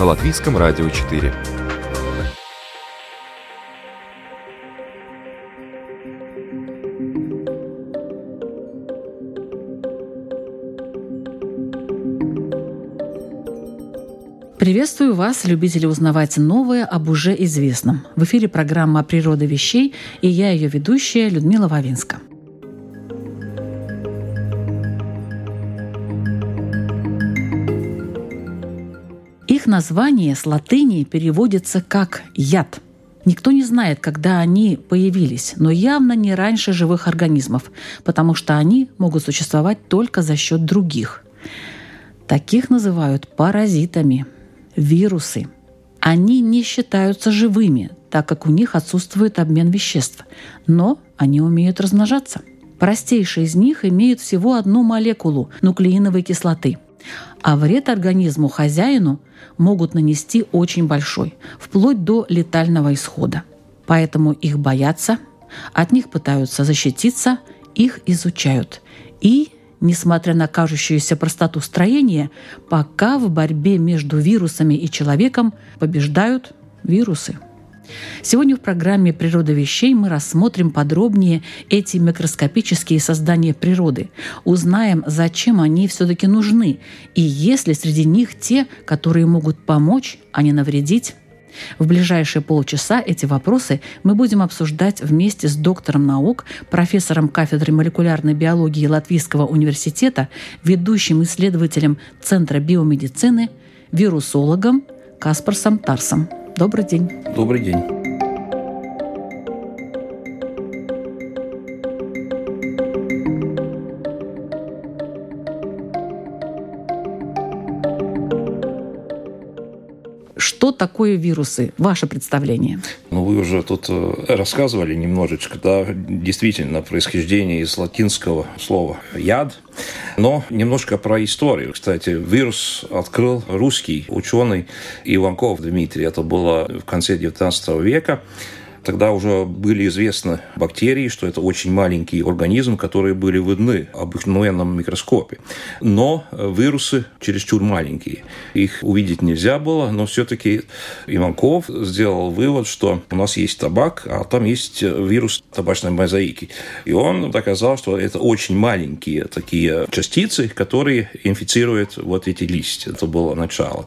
на Латвийском радио 4. Приветствую вас, любители узнавать новое об уже известном. В эфире программа «Природа вещей» и я ее ведущая Людмила Вавинска. Название с латыни переводится как «яд». Никто не знает, когда они появились, но явно не раньше живых организмов, потому что они могут существовать только за счет других. Таких называют паразитами, вирусы. Они не считаются живыми, так как у них отсутствует обмен веществ, но они умеют размножаться. Простейшие из них имеют всего одну молекулу нуклеиновой кислоты – а вред организму хозяину могут нанести очень большой, вплоть до летального исхода. Поэтому их боятся, от них пытаются защититься, их изучают. И, несмотря на кажущуюся простоту строения, пока в борьбе между вирусами и человеком побеждают вирусы. Сегодня в программе «Природа вещей» мы рассмотрим подробнее эти микроскопические создания природы, узнаем, зачем они все-таки нужны, и есть ли среди них те, которые могут помочь, а не навредить. В ближайшие полчаса эти вопросы мы будем обсуждать вместе с доктором наук, профессором кафедры молекулярной биологии Латвийского университета, ведущим исследователем Центра биомедицины, вирусологом Каспарсом Тарсом. Добрый день. Добрый день. Такое вирусы? Ваше представление. Ну, вы уже тут э, рассказывали немножечко, да, действительно, происхождение из латинского слова «яд», но немножко про историю. Кстати, вирус открыл русский ученый Иванков Дмитрий. Это было в конце XIX века. Тогда уже были известны бактерии, что это очень маленькие организмы, которые были видны в обыкновенном микроскопе. Но вирусы чересчур маленькие. Их увидеть нельзя было, но все-таки Иванков сделал вывод, что у нас есть табак, а там есть вирус табачной мозаики. И он доказал, что это очень маленькие такие частицы, которые инфицируют вот эти листья. Это было начало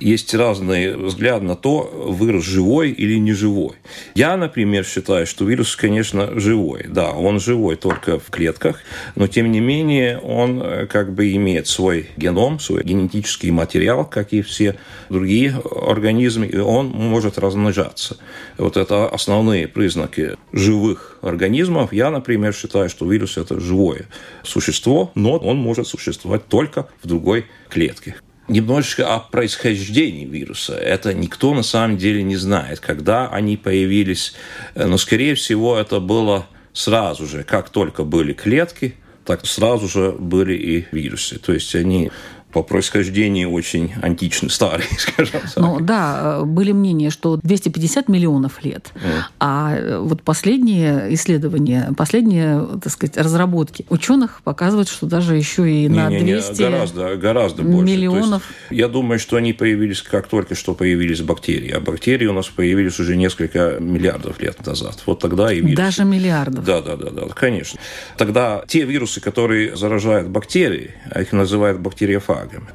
есть разные взгляды на то, вирус живой или не живой. Я, например, считаю, что вирус, конечно, живой. Да, он живой только в клетках, но тем не менее он э, как бы имеет свой геном, свой генетический материал, как и все другие организмы, и он может размножаться. Вот это основные признаки живых организмов. Я, например, считаю, что вирус – это живое существо, но он может существовать только в другой клетке немножечко о происхождении вируса. Это никто на самом деле не знает, когда они появились. Но, скорее всего, это было сразу же, как только были клетки, так сразу же были и вирусы. То есть они по происхождению очень античный, старый, скажем так. Ну да, были мнения, что 250 миллионов лет, mm. а вот последние исследования, последние, так сказать, разработки ученых показывают, что даже еще и на не, не, 200 не, гораздо, гораздо больше. миллионов. есть, я думаю, что они появились как только что появились бактерии, а бактерии у нас появились уже несколько миллиардов лет назад. Вот тогда и вирусы. Даже миллиардов? Да, да, да, да, конечно. Тогда те вирусы, которые заражают бактерии, а их называют бактериофаги, бактериофагами.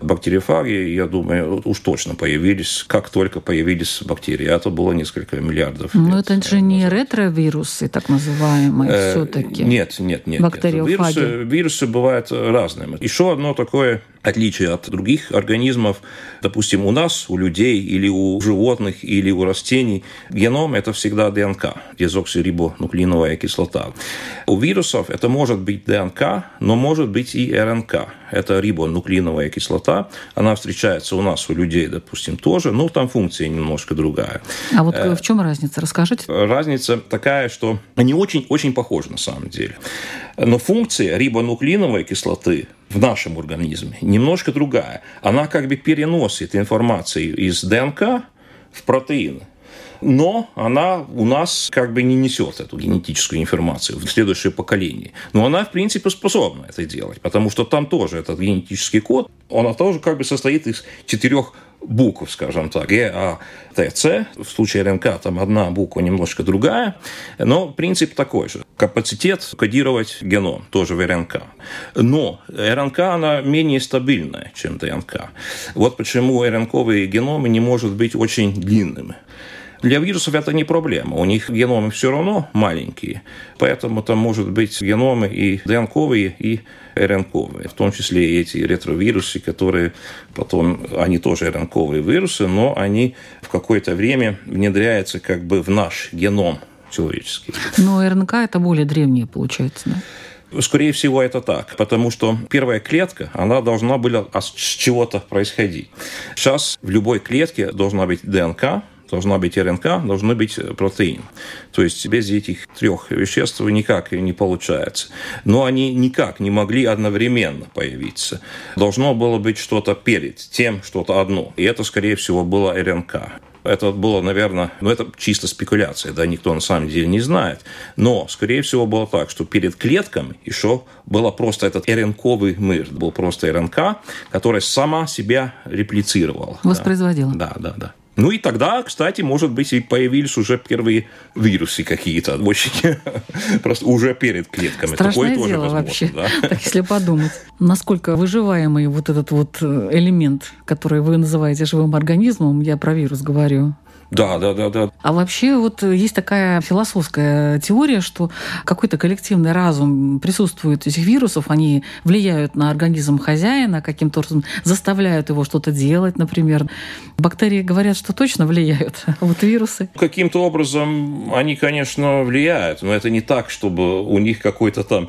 Бактериофаги, я думаю, уж точно появились, как только появились бактерии. А это было несколько миллиардов Но лет. это же не ретровирусы, так называемые, э, все-таки. Нет, нет, нет. Бактериофаги. Вирусы, вирусы бывают разными. Еще одно такое отличие от других организмов, допустим, у нас, у людей или у животных, или у растений, геном – это всегда ДНК, дезоксирибонуклеиновая кислота. У вирусов это может быть ДНК, но может быть и РНК, это рибонуклеиновая рибонуклеиновая кислота, она встречается у нас, у людей, допустим, тоже, но там функция немножко другая. А вот э, в чем разница? Расскажите. Разница такая, что они очень-очень похожи на самом деле. Но функция рибонуклеиновой кислоты в нашем организме немножко другая. Она как бы переносит информацию из ДНК в протеины но она у нас как бы не несет эту генетическую информацию в следующее поколение. Но она, в принципе, способна это делать, потому что там тоже этот генетический код, он тоже как бы состоит из четырех букв, скажем так, Г, А, Т, С. В случае РНК там одна буква немножко другая, но принцип такой же. Капацитет кодировать геном тоже в РНК. Но РНК, она менее стабильная, чем ДНК. Вот почему РНКовые геномы не может быть очень длинными. Для вирусов это не проблема. У них геномы все равно маленькие. Поэтому там может быть геномы и ДНКовые, и РНКовые. В том числе и эти ретровирусы, которые потом, они тоже РНКовые вирусы, но они в какое-то время внедряются как бы в наш геном человеческий. Но РНК это более древние, получается, да? Скорее всего, это так, потому что первая клетка, она должна была с чего-то происходить. Сейчас в любой клетке должна быть ДНК, должна быть РНК, должны быть э, протеин. То есть без этих трех веществ никак не получается. Но они никак не могли одновременно появиться. Должно было быть что-то перед тем, что-то одно. И это, скорее всего, было РНК. Это было, наверное, ну это чисто спекуляция, да, никто на самом деле не знает. Но, скорее всего, было так, что перед клетками еще было просто этот РНКовый мир, был просто РНК, которая сама себя реплицировала. Воспроизводила. Да, да, да. Ну и тогда, кстати, может быть, и появились уже первые вирусы какие-то, очень просто уже перед клетками. Страшное Такое дело тоже вообще, да? так, если подумать. Насколько выживаемый вот этот вот э, элемент, который вы называете живым организмом, я про вирус говорю, да, да, да, да. А вообще вот есть такая философская теория, что какой-то коллективный разум присутствует этих вирусов, они влияют на организм хозяина, каким-то образом заставляют его что-то делать, например. Бактерии говорят, что точно влияют, а вот вирусы... Каким-то образом они, конечно, влияют, но это не так, чтобы у них какой-то там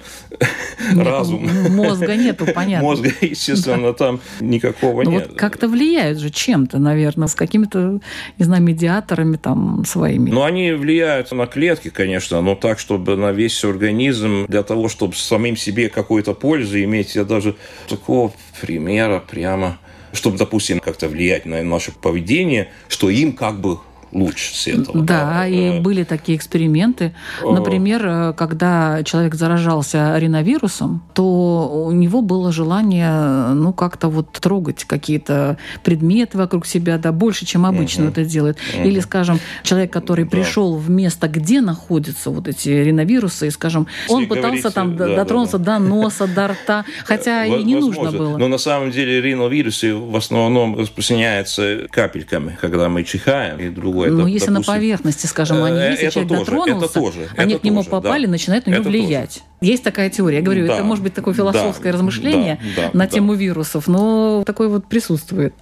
нет, разум. Мозга нету, понятно. Мозга, естественно, там никакого но нет. Вот как-то влияют же чем-то, наверное, с какими-то, не знаю, медиаторами медиаторами там своими. Ну, они влияют на клетки, конечно, но так, чтобы на весь организм, для того, чтобы самим себе какую-то пользу иметь, я даже такого примера прямо чтобы, допустим, как-то влиять на наше поведение, что им как бы лучше с этого. Да, да, и были такие эксперименты. Например, э, когда человек заражался риновирусом, то у него было желание, ну, как-то вот трогать какие-то предметы вокруг себя, да, больше, чем обычно угу. это делает. Угу. Или, скажем, человек, который да. пришел в место, где находятся вот эти риновирусы, и, скажем, Если он пытался говорите, там да, дотронуться да, да. до носа, до рта, хотя и не нужно было. Но на самом деле риновирусы в основном распространяются капельками, когда мы чихаем, и другое другое. Ну, если допустим, на поверхности, скажем, они есть, если человек тоже, дотронулся, это тоже, они это к нему тоже, попали, да. начинают на него это влиять. Тоже. Есть такая теория. Я говорю, да, это может быть такое философское да, размышление да, да, на да. тему вирусов, но такое вот присутствует.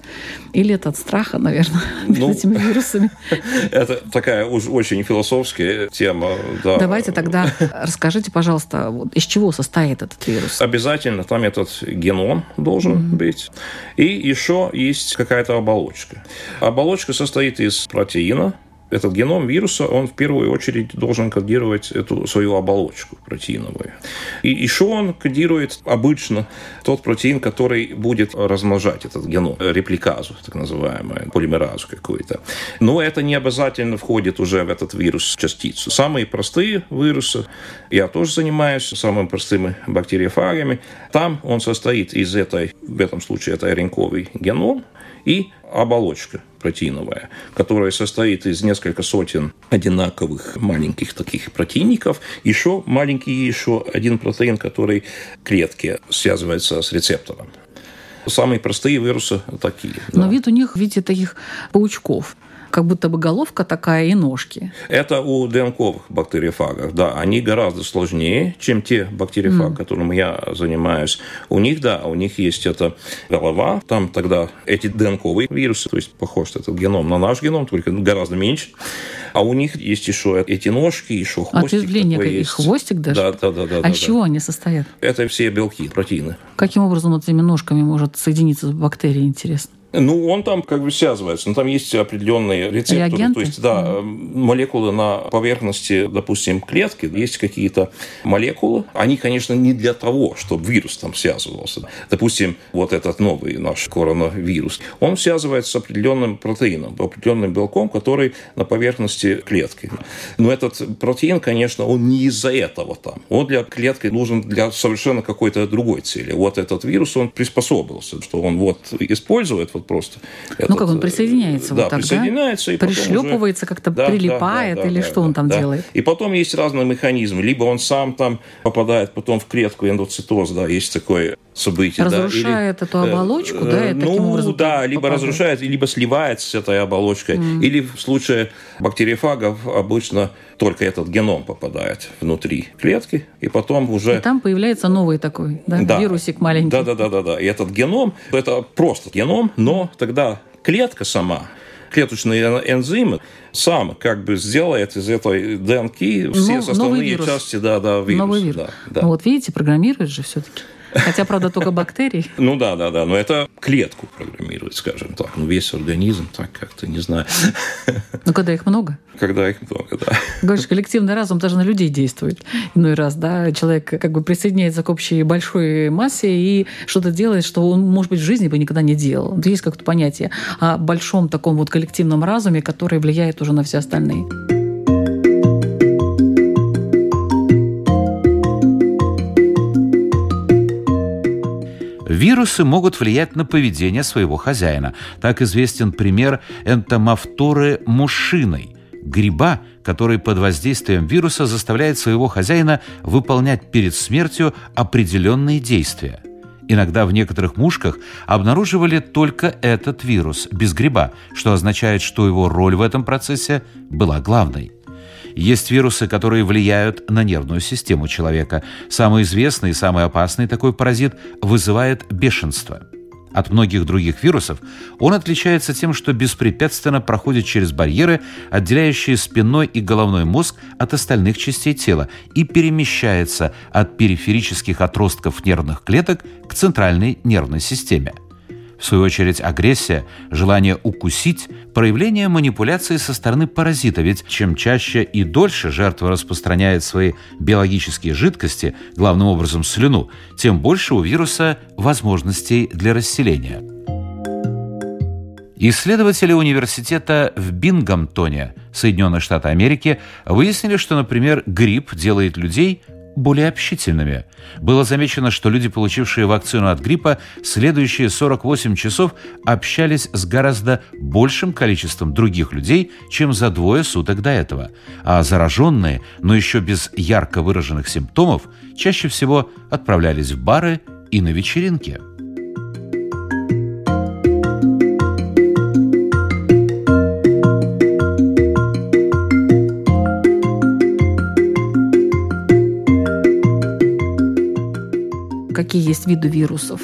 Или это от страха, наверное, ну, этими вирусами. Это такая уж очень философская тема. Да. Давайте тогда расскажите, пожалуйста, вот из чего состоит этот вирус? Обязательно там этот геном должен mm-hmm. быть. И еще есть какая-то оболочка. Оболочка состоит из протеина, этот геном вируса, он в первую очередь должен кодировать эту свою оболочку протеиновую. И еще он кодирует обычно тот протеин, который будет размножать этот геном, репликазу, так называемую, полимеразу какую-то. Но это не обязательно входит уже в этот вирус частицу. Самые простые вирусы, я тоже занимаюсь самыми простыми бактериофагами, там он состоит из этой, в этом случае это ренковый геном, и оболочка протеиновая, которая состоит из нескольких сотен одинаковых маленьких таких протеинников, еще маленький еще один протеин, который клетки связывается с рецептором. Самые простые вирусы такие. Но да. вид у них в виде таких паучков. Как будто бы головка такая и ножки. Это у ДНКовых бактериофагов, да. Они гораздо сложнее, чем те бактериофаги, mm. которыми я занимаюсь. У них, да, у них есть эта голова, там тогда эти ДНКовые вирусы, то есть похож этот геном на наш геном, только гораздо меньше. А у них есть еще эти ножки, еще хвостик. Ответвление и хвостик даже? Да, да, да. да а из чего они состоят? Это все белки, протеины. Каким образом вот этими ножками может соединиться бактерия, интересно? Ну, он там как бы связывается, но там есть определенные рецепторы. Реагенты? То есть, да, молекулы на поверхности, допустим, клетки, есть какие-то молекулы. Они, конечно, не для того, чтобы вирус там связывался. Допустим, вот этот новый наш коронавирус, он связывается с определенным протеином, определенным белком, который на поверхности клетки. Но этот протеин, конечно, он не из-за этого там. Он для клетки нужен для совершенно какой-то другой цели. Вот этот вирус, он приспособился, что он вот использует вот просто. Ну как он присоединяется да, вот так, присоединяется. Да? И Пришлепывается, уже... как-то да, прилипает да, да, или да, что да, он там да. делает? И потом есть разные механизмы. Либо он сам там попадает потом в клетку эндоцитоз, да, есть такое событие. Разрушает да, эту э, оболочку, э, да, и ну, образом да, либо попадает. разрушает, либо сливается с этой оболочкой. Mm. Или в случае бактериофагов обычно только этот геном попадает внутри клетки, и потом уже... И там появляется новый такой, да, да. вирусик маленький. Да-да-да. И этот геном, это просто геном, но тогда клетка сама, клеточные энзимы сам как бы сделает из этой ДНК все ну, составные части да, да, вируса. Новый вирус. Да, да. Ну вот видите, программирует же все-таки. Хотя, правда, только бактерий. Ну да, да, да. Но это клетку программирует, скажем так. Ну, весь организм, так как-то, не знаю. Ну, когда их много. Когда их много, да. Говоришь, коллективный разум даже на людей действует иной раз, да. Человек как бы присоединяется к общей большой массе и что-то делает, что он, может быть, в жизни бы никогда не делал. Есть как-то понятие о большом таком вот коллективном разуме, который влияет уже на все остальные. Вирусы могут влиять на поведение своего хозяина. Так известен пример энтомофторы мушиной – гриба, который под воздействием вируса заставляет своего хозяина выполнять перед смертью определенные действия. Иногда в некоторых мушках обнаруживали только этот вирус, без гриба, что означает, что его роль в этом процессе была главной. Есть вирусы, которые влияют на нервную систему человека. Самый известный и самый опасный такой паразит вызывает бешенство. От многих других вирусов он отличается тем, что беспрепятственно проходит через барьеры, отделяющие спинной и головной мозг от остальных частей тела, и перемещается от периферических отростков нервных клеток к центральной нервной системе – в свою очередь, агрессия, желание укусить – проявление манипуляции со стороны паразита, ведь чем чаще и дольше жертва распространяет свои биологические жидкости, главным образом слюну, тем больше у вируса возможностей для расселения. Исследователи университета в Бингамтоне, Соединенные Штаты Америки, выяснили, что, например, грипп делает людей более общительными. Было замечено, что люди, получившие вакцину от гриппа, следующие 48 часов общались с гораздо большим количеством других людей, чем за двое суток до этого. А зараженные, но еще без ярко выраженных симптомов, чаще всего отправлялись в бары и на вечеринки. Какие есть виды вирусов?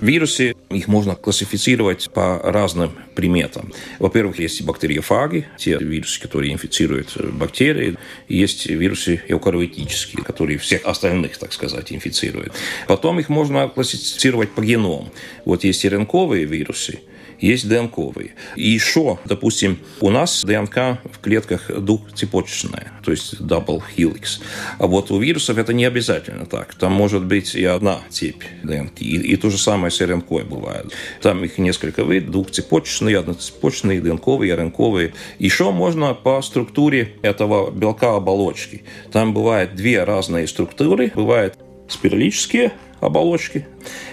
Вирусы, их можно классифицировать по разным приметам. Во-первых, есть бактериофаги, те вирусы, которые инфицируют бактерии. Есть вирусы эукариотические, которые всех остальных, так сказать, инфицируют. Потом их можно классифицировать по геному. Вот есть РНКовые вирусы, есть ДНКовые. И еще, допустим, у нас ДНК в клетках двухцепочечная, то есть double helix. А вот у вирусов это не обязательно так. Там может быть и одна цепь ДНК. И, и то же самое с РНК бывает. Там их несколько видов, двухцепочечные, одноцепочечные, ДНКовые, РНКовые. Еще можно по структуре этого белка оболочки. Там бывает две разные структуры. Бывает спиралические оболочки,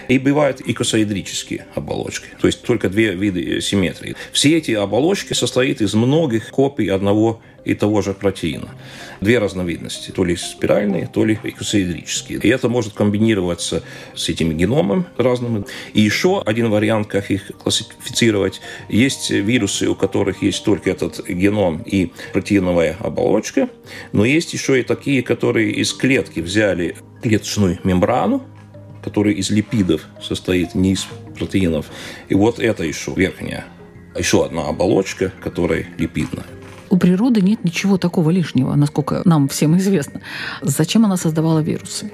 и бывают икосаэдрические оболочки, то есть только две виды симметрии. Все эти оболочки состоят из многих копий одного и того же протеина. Две разновидности, то ли спиральные, то ли икосаэдрические. И это может комбинироваться с этими геномами разными. И еще один вариант, как их классифицировать, есть вирусы, у которых есть только этот геном и протеиновая оболочка, но есть еще и такие, которые из клетки взяли клеточную мембрану, которая из липидов состоит, не из протеинов. И вот это еще верхняя, еще одна оболочка, которая липидная. У природы нет ничего такого лишнего, насколько нам всем известно. Зачем она создавала вирусы?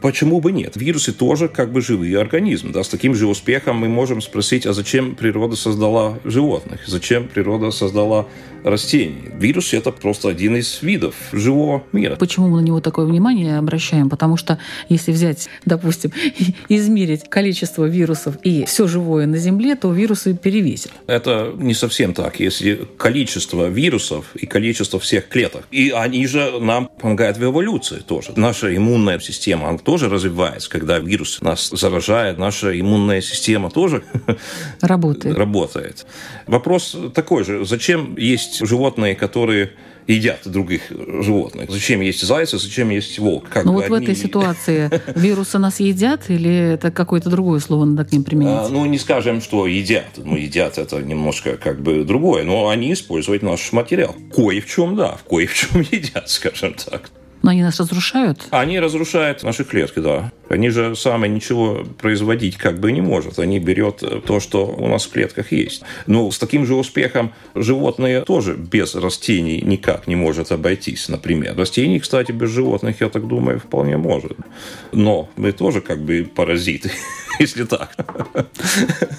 Почему бы нет? Вирусы тоже как бы живые организмы. Да? С таким же успехом мы можем спросить, а зачем природа создала животных? Зачем природа создала растений? Вирусы – это просто один из видов живого мира. Почему мы на него такое внимание обращаем? Потому что если взять, допустим, измерить количество вирусов и все живое на Земле, то вирусы перевесят. Это не совсем так. Если количество вирусов и количество всех клеток, и они же нам помогают в эволюции тоже. Наша иммунная система, она тоже развивается. Когда вирус нас заражает, наша иммунная система тоже работает. работает. Вопрос такой же. Зачем есть животные, которые едят других животных. Зачем есть зайцы, зачем есть волк? Как ну вот одни... в этой ситуации вирусы нас едят или это какое-то другое слово надо к ним применить? А, ну, не скажем, что едят. Ну, едят это немножко как бы другое, но они используют наш материал. Кое в чем, да, в кое в чем едят, скажем так. Но они нас разрушают? Они разрушают наши клетки, да. Они же сами ничего производить как бы не может. Они берут то, что у нас в клетках есть. Но с таким же успехом животные тоже без растений никак не может обойтись, например. Растений, кстати, без животных, я так думаю, вполне может. Но мы тоже как бы паразиты, если так.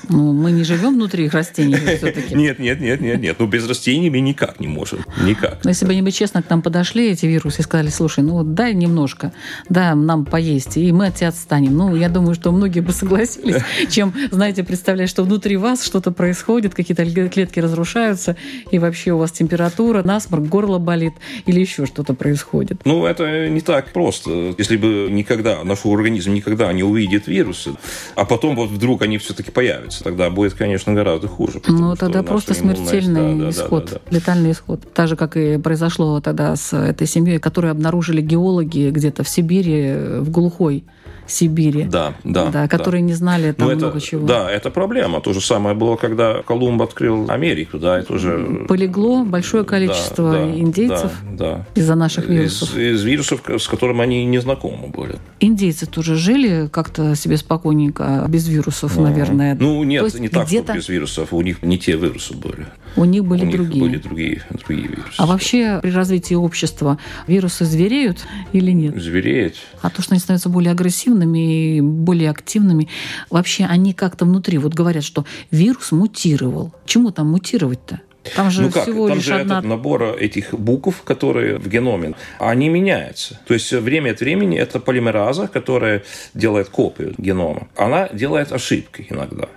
Ну, мы не живем внутри их растений все-таки. Нет, нет, нет, нет, нет. Ну, без растений мы никак не можем. Никак. Но если бы они бы честно к нам подошли, эти вирусы, и сказали, слушай, ну вот дай немножко, да, нам поесть, и мы от тебя отстанем. Ну, я думаю, что многие бы согласились, чем, знаете, представлять, что внутри вас что-то происходит, какие-то клетки разрушаются, и вообще у вас температура, насморк, горло болит, или еще что-то происходит. Ну, это не так просто. Если бы никогда, наш организм никогда не увидит вирусы, а потом вот вдруг они все-таки появятся, тогда будет, конечно, гораздо хуже. Ну, тогда просто смертельный да, исход, да, да, да. летальный исход. Так же, как и произошло тогда с этой семьей, которую обнаружили геологи где-то в Сибири, в глухой Сибири. Да, да. да которые да. не знали там Но много это, чего. Да, это проблема. То же самое было, когда Колумб открыл Америку. Да, это уже... Полегло большое количество да, индейцев да, да. из-за наших вирусов. Из, из вирусов, с которыми они не знакомы были. Индейцы тоже жили как-то себе спокойненько, без вирусов, а, наверное. Ну, нет, не так, без вирусов. У них не те вирусы были. У них были У другие. Них были другие, другие вирусы. А вообще при развитии общества вирусы звереют или нет? Звереют. А то, что они становятся более агрессивными и более активными, вообще они как-то внутри, вот говорят, что вирус мутировал. Чему там мутировать-то? Там же ну как, всего там лишь же одна... этот набор этих букв, которые в геноме, они меняются. То есть время от времени это полимераза, которая делает копию генома. Она делает ошибки иногда.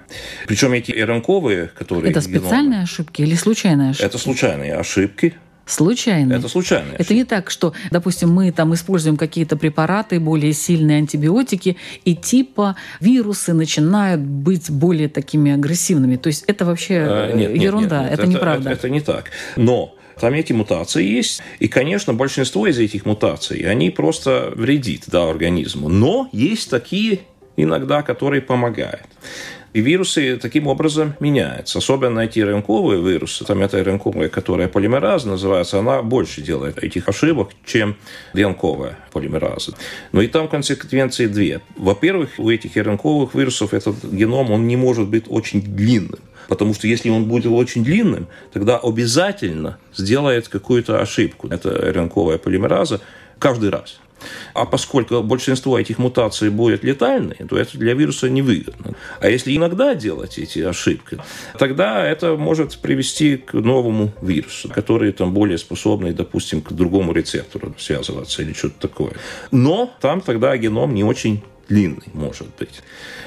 Причем эти РНКовые, которые... Это специальные генома, ошибки или случайные ошибки? Это случайные ошибки. Случайно. Это случайно. Это не так, что, допустим, мы там используем какие-то препараты, более сильные антибиотики, и типа вирусы начинают быть более такими агрессивными. То есть это вообще а, нет, ерунда, нет, нет, это, это неправда. Это, это не так. Но там эти мутации есть. И, конечно, большинство из этих мутаций, они просто вредит да, организму. Но есть такие иногда, которые помогают. И вирусы таким образом меняются. Особенно эти РНКовые вирусы, там эта РНКовая, которая полимераза называется, она больше делает этих ошибок, чем ДНКовая полимераза. Но и там консеквенции две. Во-первых, у этих РНКовых вирусов этот геном, он не может быть очень длинным. Потому что если он будет очень длинным, тогда обязательно сделает какую-то ошибку. Это РНКовая полимераза каждый раз. А поскольку большинство этих мутаций будет летальные, то это для вируса невыгодно. А если иногда делать эти ошибки, тогда это может привести к новому вирусу, который там более способный, допустим, к другому рецептору связываться или что-то такое. Но там тогда геном не очень длинный может быть.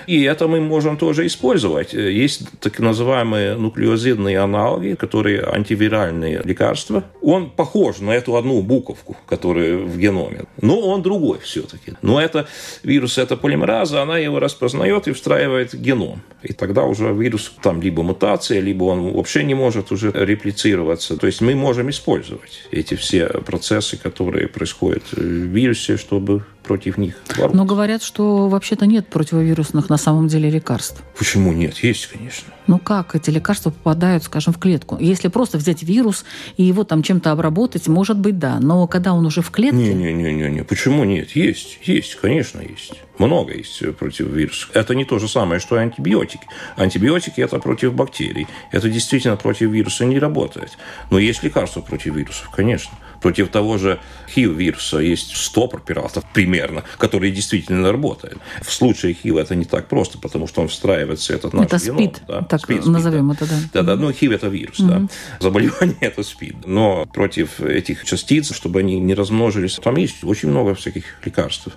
И это мы можем тоже использовать. Есть так называемые нуклеозидные аналоги, которые антивиральные лекарства. Он похож на эту одну буковку, которая в геноме, но он другой все-таки. Но это вирус, это полимераза, она его распознает и встраивает в геном. И тогда уже вирус там либо мутация, либо он вообще не может уже реплицироваться. То есть мы можем использовать эти все процессы, которые происходят в вирусе, чтобы против них бороться. Но говорят, что вообще-то нет противовирусных на самом деле лекарств. Почему нет? Есть, конечно. Ну как эти лекарства попадают, скажем, в клетку? Если просто взять вирус и его там чем-то обработать, может быть, да. Но когда он уже в клетке... Не-не-не, почему нет? Есть, есть, конечно, есть. Много есть против вирусов. Это не то же самое, что антибиотики. Антибиотики – это против бактерий. Это действительно против вируса не работает. Но есть лекарства против вирусов, конечно. Против того же HIV-вируса есть 100 препаратов примерно, которые действительно работают. В случае HIV это не так просто, потому что он встраивается этот наш Это геном. СПИД, да? так СПИД, назовем СПИД, это, да. Да, да, ну HIV это вирус, угу. да. Заболевание это СПИД. Но против этих частиц, чтобы они не размножились, там есть очень много всяких лекарств.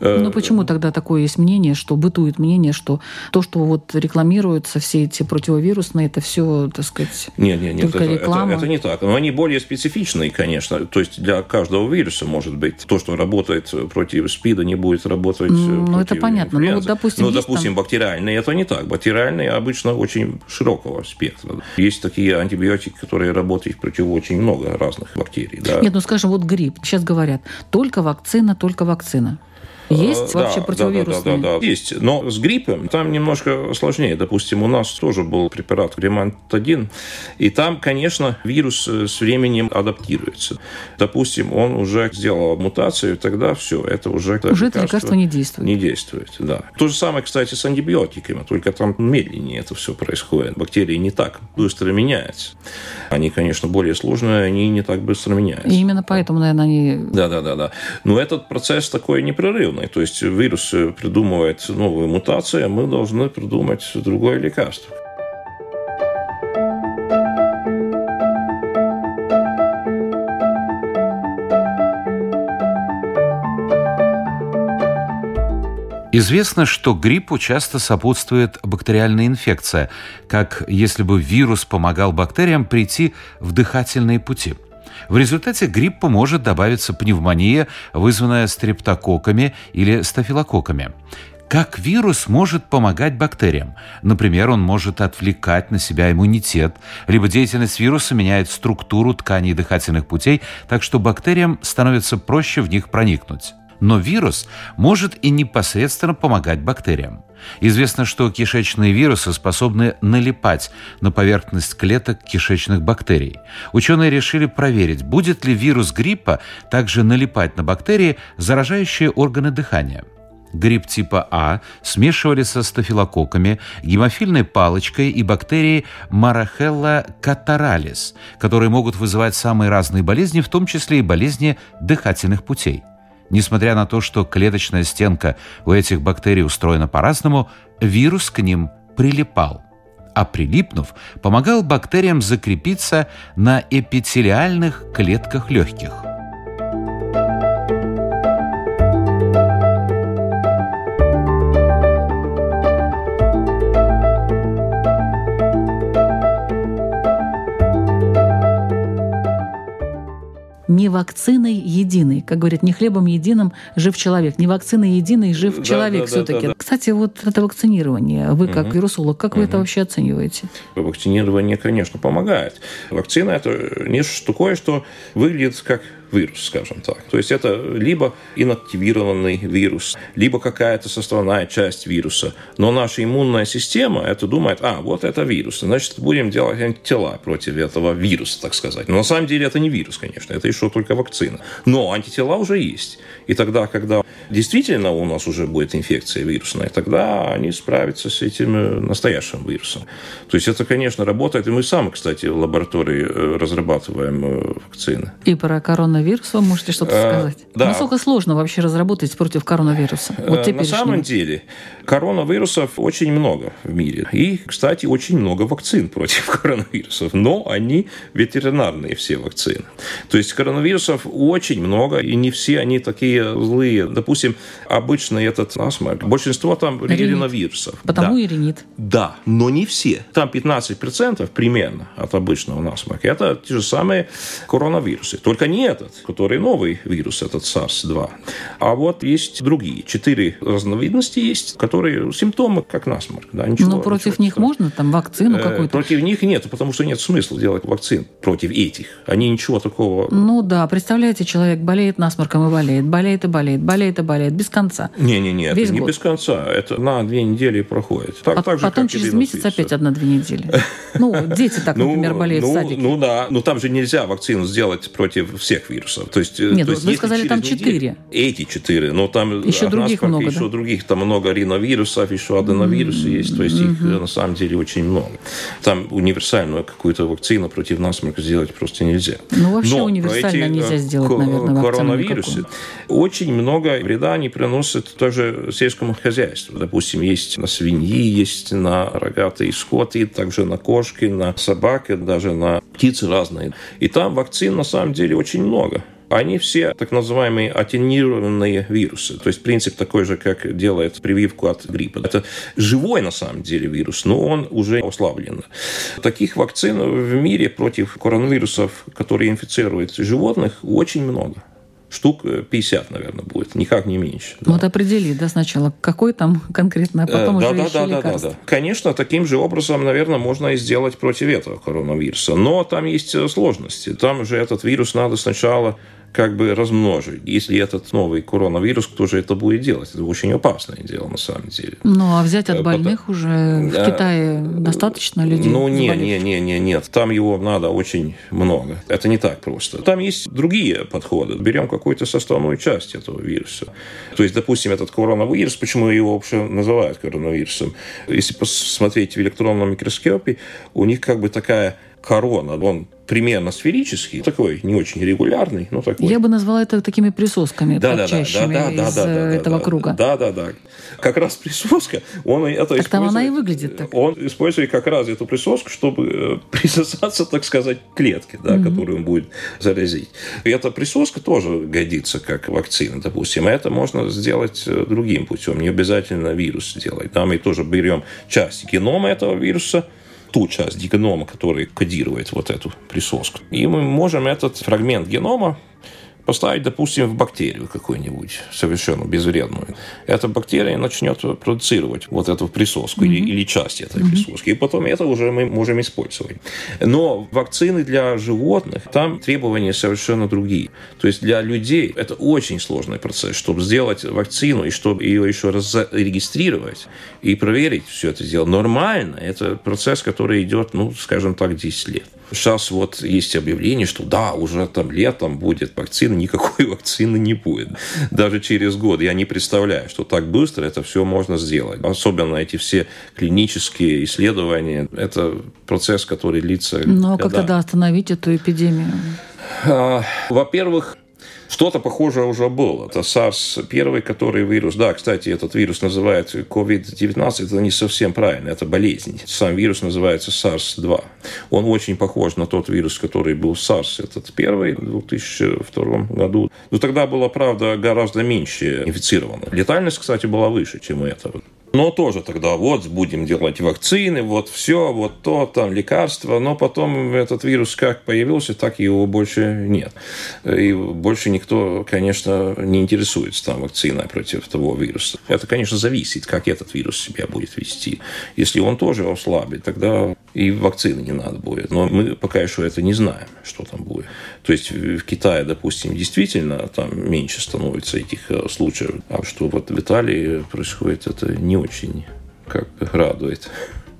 Э, ну почему тогда такое есть мнение, что бытует мнение, что то, что вот рекламируются все эти противовирусные, это все, так сказать, нет, нет, нет, только это, реклама? Это, это не так. Но они более специфичные, конечно. То есть для каждого вируса может быть то, что работает против СПИДа, не будет работать ну, против это понятно. Ну, вот, допустим, ну, допустим, там... бактериальные это не так. Бактериальные обычно очень широкого спектра. Есть такие антибиотики, которые работают против очень много разных бактерий. Да. Нет, ну скажем, вот грипп. Сейчас говорят, только вакцина, только вакцина. Есть да, вообще противовирусные? Да, да, да, да, есть. Но с гриппом там немножко сложнее. Допустим, у нас тоже был препарат Ремант-1, и там, конечно, вирус э, с временем адаптируется. Допустим, он уже сделал мутацию, тогда все, это уже... Уже это лекарство не действует. Не действует, да. То же самое, кстати, с антибиотиками, только там медленнее это все происходит. Бактерии не так быстро меняются. Они, конечно, более сложные, они не так быстро меняются. И именно поэтому, наверное, они... Да, да, да, да. Но этот процесс такой непрерывный эффективной. То есть вирус придумывает новую мутацию, а мы должны придумать другое лекарство. Известно, что гриппу часто сопутствует бактериальная инфекция, как если бы вирус помогал бактериям прийти в дыхательные пути – в результате гриппа может добавиться пневмония, вызванная стрептококками или стафилококками. Как вирус может помогать бактериям? Например, он может отвлекать на себя иммунитет, либо деятельность вируса меняет структуру тканей дыхательных путей, так что бактериям становится проще в них проникнуть. Но вирус может и непосредственно помогать бактериям. Известно, что кишечные вирусы способны налипать на поверхность клеток кишечных бактерий. Ученые решили проверить, будет ли вирус гриппа также налипать на бактерии, заражающие органы дыхания. Грипп типа А смешивали со стафилококками, гемофильной палочкой и бактерией Marachella catarrhalis, которые могут вызывать самые разные болезни, в том числе и болезни дыхательных путей. Несмотря на то, что клеточная стенка у этих бактерий устроена по-разному, вирус к ним прилипал. А прилипнув, помогал бактериям закрепиться на эпителиальных клетках легких. Не вакциной единой. Как говорят, не хлебом единым жив человек. Не вакциной единой жив да, человек да, все-таки. Да, да, да. Кстати, вот это вакцинирование. Вы как угу. вирусолог, как угу. вы это вообще оцениваете? Вакцинирование, конечно, помогает. Вакцина – это нечто такое, что выглядит как вирус, скажем так. То есть это либо инактивированный вирус, либо какая-то составная часть вируса. Но наша иммунная система это думает, а, вот это вирус, значит, будем делать антитела против этого вируса, так сказать. Но на самом деле это не вирус, конечно, это еще только вакцина. Но антитела уже есть. И тогда, когда действительно у нас уже будет инфекция вирусная, тогда они справятся с этим э, настоящим вирусом. То есть это, конечно, работает. И мы сами, кстати, в лаборатории э, разрабатываем э, вакцины. И про коронавирус вы можете что-то Э, сказать? да. Насколько сложно вообще разработать против коронавируса? Вот На самом деле коронавирусов очень много в мире. И, кстати, очень много вакцин против коронавирусов. Но они ветеринарные все вакцины. То есть коронавирусов очень много, и не все они такие злые. Допустим, обычный этот насморк, большинство там Ринит. риновирусов. Потому Да. и ринит. Да, но не все. Там 15% примерно от обычного насморка. Это те же самые коронавирусы. Только не этот, который новый вирус, этот SARS-2. А вот есть другие. Четыре разновидности есть, которые симптомы как насморк. Да, ничего, Но против ничего них страшного. можно там вакцину Э, какую-то? Против них нет, потому что нет смысла делать вакцин против этих. Они ничего такого... Ну да, представляете, человек болеет насморком и болеет, болеет и болеет, болеет и болеет, без конца. Не-не-не, это не год. без конца. Это на две недели проходит. Так, А так же, потом через месяц ринопвирус. опять одна-две недели. Ну, дети так, например, болеют ну, в садике. Ну да, но там же нельзя вакцину сделать против всех вирусов. То есть, э, Нет, вы сказали, там четыре. Эти четыре, но там Еще от других много, еще других, там много риновирусов, еще аденовирусы есть, то есть их э, на самом деле очень много. Там универсальную какую-то вакцину против насморка сделать просто нельзя. Ну, вообще Но универсально нельзя э, сделать, наверное, вакцину очень много вреда они приносят тоже сельскому хозяйству. Допустим, есть на свиньи, есть на рогатые скоты, также на кошки, на собак, и даже на птицы разные. И там вакцин на самом деле очень много. Они все так называемые аттенированные вирусы. То есть принцип такой же, как делает прививку от гриппа. Это живой на самом деле вирус, но он уже ослаблен. Таких вакцин в мире против коронавирусов, которые инфицируют животных, очень много. Штук 50, наверное, будет, никак не меньше. Ну, Вот определи, да, сначала, какой там конкретно, а потом Э, уже да, да, ищи да, да, да, да. Конечно, таким же образом, наверное, можно и сделать против этого коронавируса. Но там есть э, сложности. Там же этот вирус надо сначала как бы размножить. Если этот новый коронавирус, кто же это будет делать? Это очень опасное дело на самом деле. Ну, а взять от Э, больных уже в. Китае достаточно людей? Ну, не, не, не, не, нет. Там его надо очень много. Это не так просто. Там есть другие подходы. Берем какую-то составную часть этого вируса. То есть, допустим, этот коронавирус, почему его вообще называют коронавирусом? Если посмотреть в электронном микроскопе, у них как бы такая корона. Он примерно сферический, такой не очень регулярный, но такой. Я бы назвала это такими присосками, торчащими из э, этого да, круга. Да, да, да. Как раз присоска, он это Так там она и выглядит так. Он использует как раз эту присоску, чтобы э, присосаться, так сказать, к клетке, да, которую он будет заразить. И эта присоска тоже годится как вакцина, допустим. А это можно сделать э, другим путем, не обязательно вирус делать. Да, мы тоже берем часть генома этого вируса, ту часть генома, которая кодирует вот эту присоску. И мы можем этот фрагмент генома поставить, допустим, в бактерию какую-нибудь, совершенно безвредную. Эта бактерия начнет продуцировать вот эту присоску или, или часть этой присоски, и потом это уже мы можем использовать. Но вакцины для животных, там требования совершенно другие. То есть для людей это очень сложный процесс, чтобы сделать вакцину и чтобы ее еще раз зарегистрировать и проверить все это дело. Нормально, это процесс, который идет, ну, скажем так, 10 лет. Сейчас вот есть объявление, что да, уже там летом будет вакцина, никакой вакцины не будет. Даже через год я не представляю, что так быстро это все можно сделать. Особенно эти все клинические исследования. Это процесс, который длится Ну, а как тогда остановить эту эпидемию? А, Во-первых, что-то похожее уже было. Это SARS первый, который вирус. Да, кстати, этот вирус называют COVID-19. Это не совсем правильно. Это болезнь. Сам вирус называется SARS-2. Он очень похож на тот вирус, который был SARS. Этот первый в 2002 году. Но тогда было, правда, гораздо меньше инфицированных. Летальность, кстати, была выше, чем у этого. Но тоже тогда вот будем делать вакцины, вот все, вот то, там лекарства. Но потом этот вирус как появился, так его больше нет. И больше никто, конечно, не интересуется там вакциной против того вируса. Это, конечно, зависит, как этот вирус себя будет вести. Если он тоже ослабит, тогда и вакцины не надо будет. Но мы пока еще это не знаем, что там будет. То есть в Китае, допустим, действительно там меньше становится этих э, случаев. А что вот в Италии происходит, это не очень как бы радует.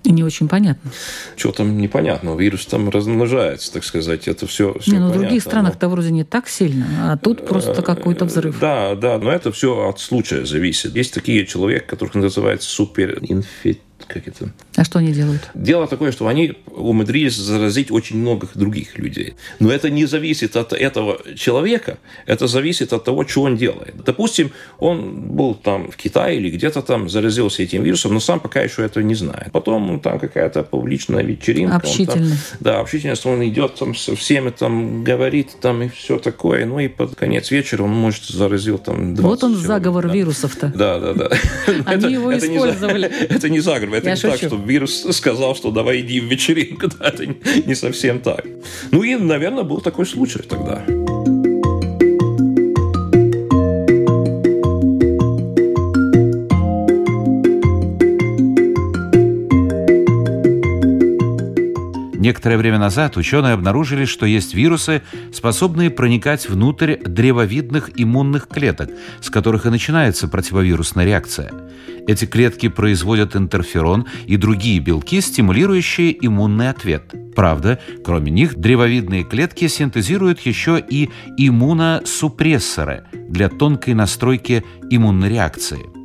И не очень понятно. Что там непонятно, вирус там размножается, так сказать, это все, все не, ну в понятно, других но- странах-то вроде не так сильно, а тут просто какой-то взрыв. Да, да, но это все от случая зависит. Есть такие человек, которых называют суперинфицированные как это... А что они делают? Дело такое, что они умудрились заразить очень многих других людей. Но это не зависит от этого человека, это зависит от того, что он делает. Допустим, он был там в Китае или где-то там заразился этим вирусом, но сам пока еще этого не знает. Потом там какая-то публичная вечеринка. Общительный. Там, да, общительность, он идет там со всеми там говорит там и все такое. Ну и под конец вечера он, может, заразил там 20 Вот он человек, заговор да. вирусов-то. Да, да, да. Они его использовали. Это не заговор, это Я не так, что вирус сказал, что давай иди в вечеринку. Да, это не совсем так. Ну и, наверное, был такой случай тогда. Некоторое время назад ученые обнаружили, что есть вирусы, способные проникать внутрь древовидных иммунных клеток, с которых и начинается противовирусная реакция. Эти клетки производят интерферон и другие белки, стимулирующие иммунный ответ. Правда, кроме них, древовидные клетки синтезируют еще и иммуносупрессоры для тонкой настройки иммунной реакции.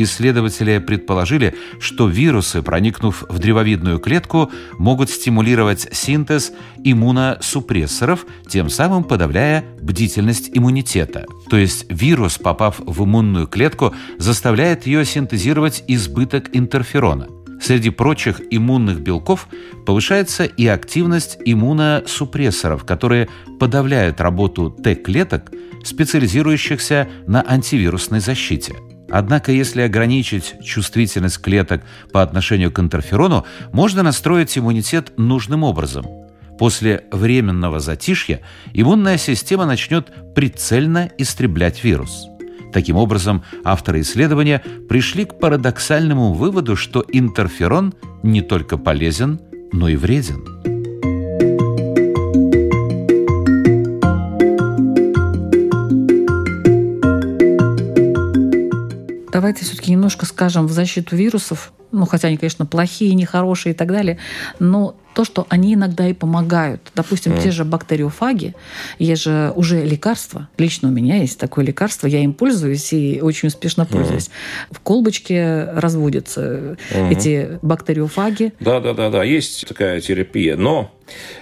Исследователи предположили, что вирусы, проникнув в древовидную клетку, могут стимулировать синтез иммуносупрессоров, тем самым подавляя бдительность иммунитета. То есть вирус, попав в иммунную клетку, заставляет ее синтезировать избыток интерферона. Среди прочих иммунных белков повышается и активность иммуносупрессоров, которые подавляют работу Т-клеток, специализирующихся на антивирусной защите. Однако, если ограничить чувствительность клеток по отношению к интерферону, можно настроить иммунитет нужным образом. После временного затишья иммунная система начнет прицельно истреблять вирус. Таким образом, авторы исследования пришли к парадоксальному выводу, что интерферон не только полезен, но и вреден. Давайте все-таки немножко скажем в защиту вирусов. Ну, хотя они, конечно, плохие, нехорошие и так далее. Но то, что они иногда и помогают. Допустим, те же бактериофаги, есть же уже лекарства. Лично у меня есть такое лекарство, я им пользуюсь и очень успешно пользуюсь. В колбочке разводятся эти бактериофаги. Да, да, да, да, есть такая терапия, но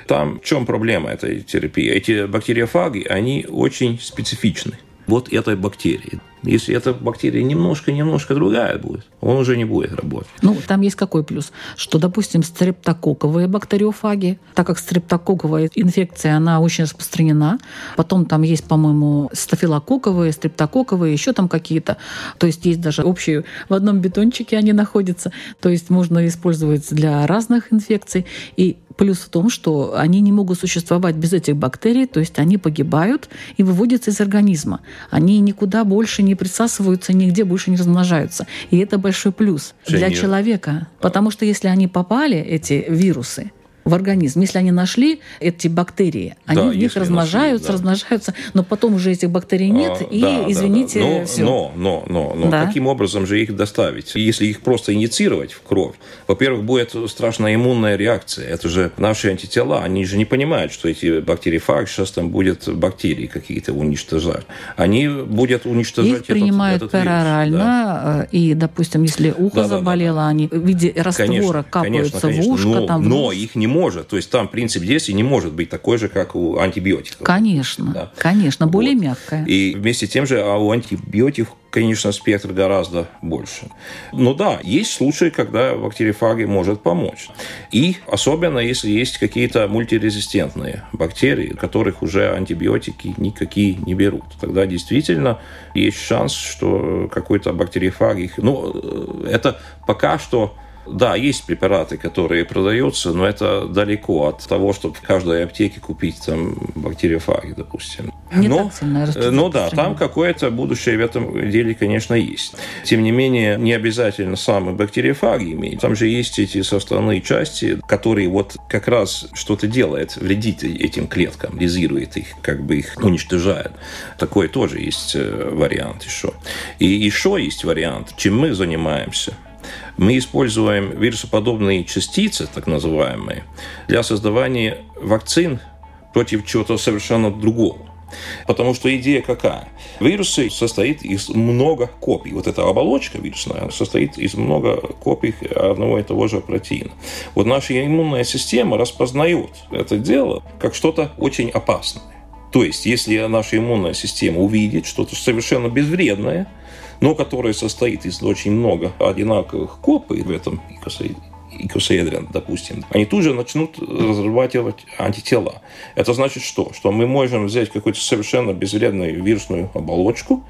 там в чем проблема этой терапии? Эти бактериофаги, они очень специфичны. Вот этой бактерии. Если эта бактерия немножко-немножко другая будет, он уже не будет работать. Ну, там есть какой плюс? Что, допустим, стрептококковые бактериофаги, так как стрептококковая инфекция, она очень распространена. Потом там есть, по-моему, стафилококковые, стрептококковые, еще там какие-то. То есть есть даже общие, в одном бетончике они находятся. То есть можно использовать для разных инфекций. И Плюс в том, что они не могут существовать без этих бактерий, то есть они погибают и выводятся из организма. Они никуда больше не присасываются, нигде больше не размножаются. И это большой плюс для Женя. человека. Потому что если они попали, эти вирусы, в организм. Если они нашли эти бактерии, они Да, в них размножаются, нашли, да. размножаются, но потом уже этих бактерий нет, А, и, да, да, извините, да. Но, всё. но, но, но, но Да. каким образом же их доставить? Если их просто инициировать в кровь, во-первых, будет страшная иммунная реакция. Это же наши антитела, они же не понимают, что эти бактерифаги сейчас там будет бактерии какие-то уничтожать. Они будут уничтожать Их этот- принимают этот вирус, да. перорально, э, и, допустим, если ухо Да, да, да, заболело, они в виде раствора капаются в ушко. но, там, в но их не может. То есть там принцип действия не может быть такой же, как у антибиотиков. Конечно, Да. конечно, более Вот. мягкая. И вместе с тем же, а у антибиотиков, конечно, спектр гораздо больше. Но да, есть случаи, когда бактериофаги может помочь. И особенно, если есть какие-то мультирезистентные бактерии, которых уже антибиотики никакие не берут. Тогда действительно есть шанс, что какой-то бактериофаг их... Ну, э, это пока что да, есть препараты, которые продаются, но это далеко от того, чтобы в каждой аптеке купить там бактериофаги, допустим. Не но, так сильно э, ну да, там какое-то будущее в этом деле, конечно, есть. Тем не менее, не обязательно сами бактериофаги иметь. Там же есть эти составные части, которые вот как раз что-то делает, вредит этим клеткам, лизирует их, как бы их уничтожает. Такой тоже есть э, вариант еще. И еще есть вариант, чем мы занимаемся – мы используем вирусоподобные частицы, так называемые, для создавания вакцин против чего-то совершенно другого. Потому что идея какая? Вирусы состоит из много копий. Вот эта оболочка вирусная состоит из много копий одного и того же протеина. Вот наша иммунная система распознает это дело как что-то очень опасное. То есть, если наша иммунная система увидит что-то совершенно безвредное, но которое состоит из очень много одинаковых копий в этом икосаэдрин, допустим, они тут же начнут разрабатывать антитела. Это значит что? Что мы можем взять какую-то совершенно безвредную вирусную оболочку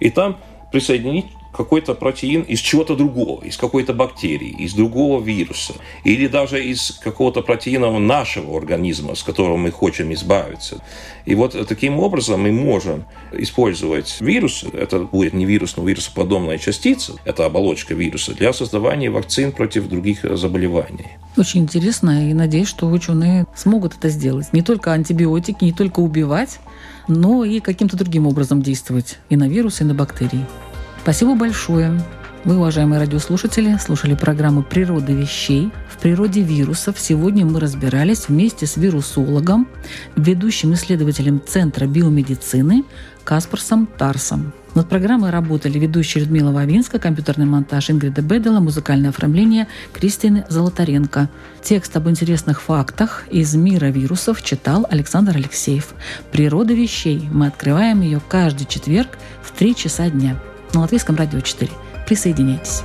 и там присоединить какой-то протеин из чего-то другого, из какой-то бактерии, из другого вируса, или даже из какого-то протеина нашего организма, с которого мы хотим избавиться. И вот таким образом мы можем использовать вирусы, это будет не вирус, но вирусоподобная частица, это оболочка вируса, для создавания вакцин против других заболеваний. Очень интересно, и надеюсь, что ученые смогут это сделать. Не только антибиотики, не только убивать, но и каким-то другим образом действовать и на вирусы, и на бактерии. Спасибо большое. Вы, уважаемые радиослушатели, слушали программу «Природа вещей». В природе вирусов сегодня мы разбирались вместе с вирусологом, ведущим исследователем Центра биомедицины Каспарсом Тарсом. Над программой работали ведущая Людмила Вавинска, компьютерный монтаж Ингрида Бедела, музыкальное оформление Кристины Золотаренко. Текст об интересных фактах из мира вирусов читал Александр Алексеев. «Природа вещей». Мы открываем ее каждый четверг в 3 часа дня на Латвийском радио 4. Присоединяйтесь.